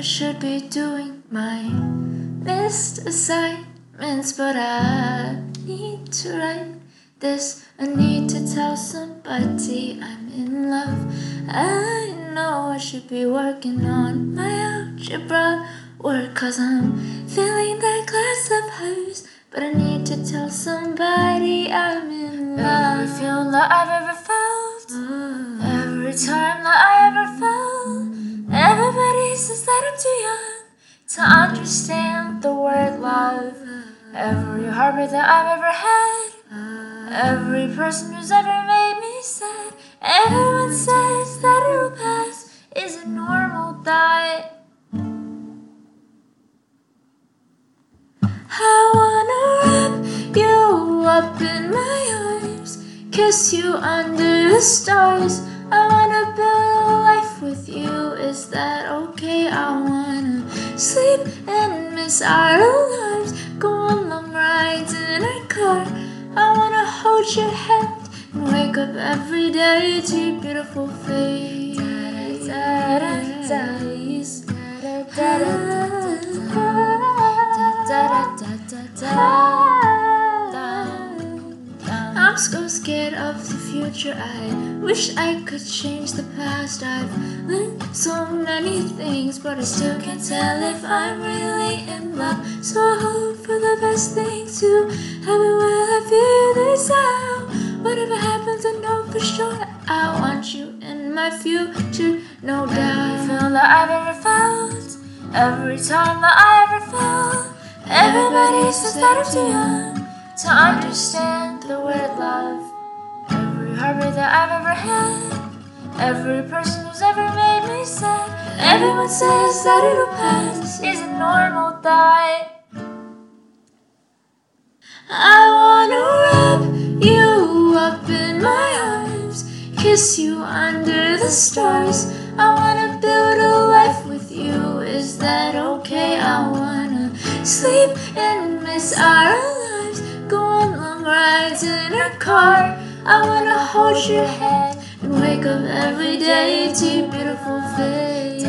I should be doing my missed assignments, but I need to write this. I need to tell somebody I'm in love. I know I should be working on my algebra work, cause I'm filling that glass of hers. But I need to tell somebody I'm in love. Every feeling that I've ever felt, mm. every time that I ever felt, everybody says too young to understand the word love. Every heartbreak that I've ever had, every person who's ever made me sad, everyone says that it'll pass. Is it normal that? I wanna wrap you up in my arms, kiss you under the stars. I wanna sleep and miss our alarms, go on long rides in our car. I wanna hold your hand and wake up every day to your beautiful face. Da, da, da, the future. I wish I could change the past. I've learned so many things, but I still can't tell if I'm really in love. So I hope for the best things to happen when I feel this out. Whatever happens, I know for sure I want you in my future, no Every doubt. feeling that I've ever felt, every time that I ever felt, everybody says that I'm too young to understand the word love. Heartbreak that I've ever had, every person who's ever made me sad, everyone says that it'll pass. Is it normal that? I wanna wrap you up in my arms, kiss you under the stars. I wanna build a life with you. Is that okay? I wanna sleep and miss our lives, go on long rides in our car. I wanna hold your hand and wake up every day to your beautiful face.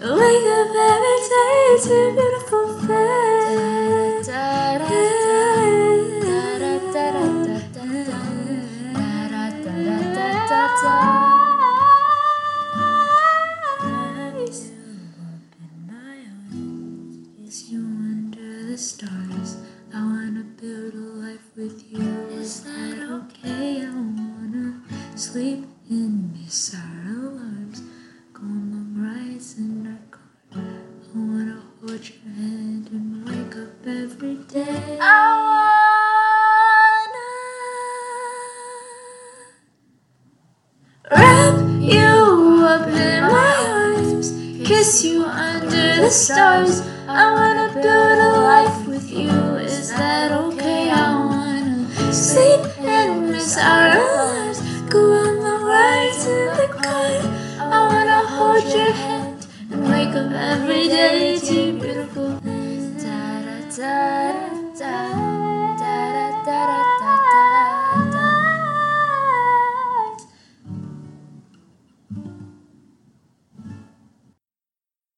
Wake up every day to your beautiful face. Is you under the stars? I wanna build a life with you. Is that okay? I wanna sleep and miss our alarms. Go on rides in our car. I wanna hold your hand and wake up every day. I wanna wrap you up in my arms, kiss you under the stars. I wanna build a life with you. Is that okay? I wanna sleep and miss our lives. Go on the ride in the car. I wanna hold your hand and wake up every day to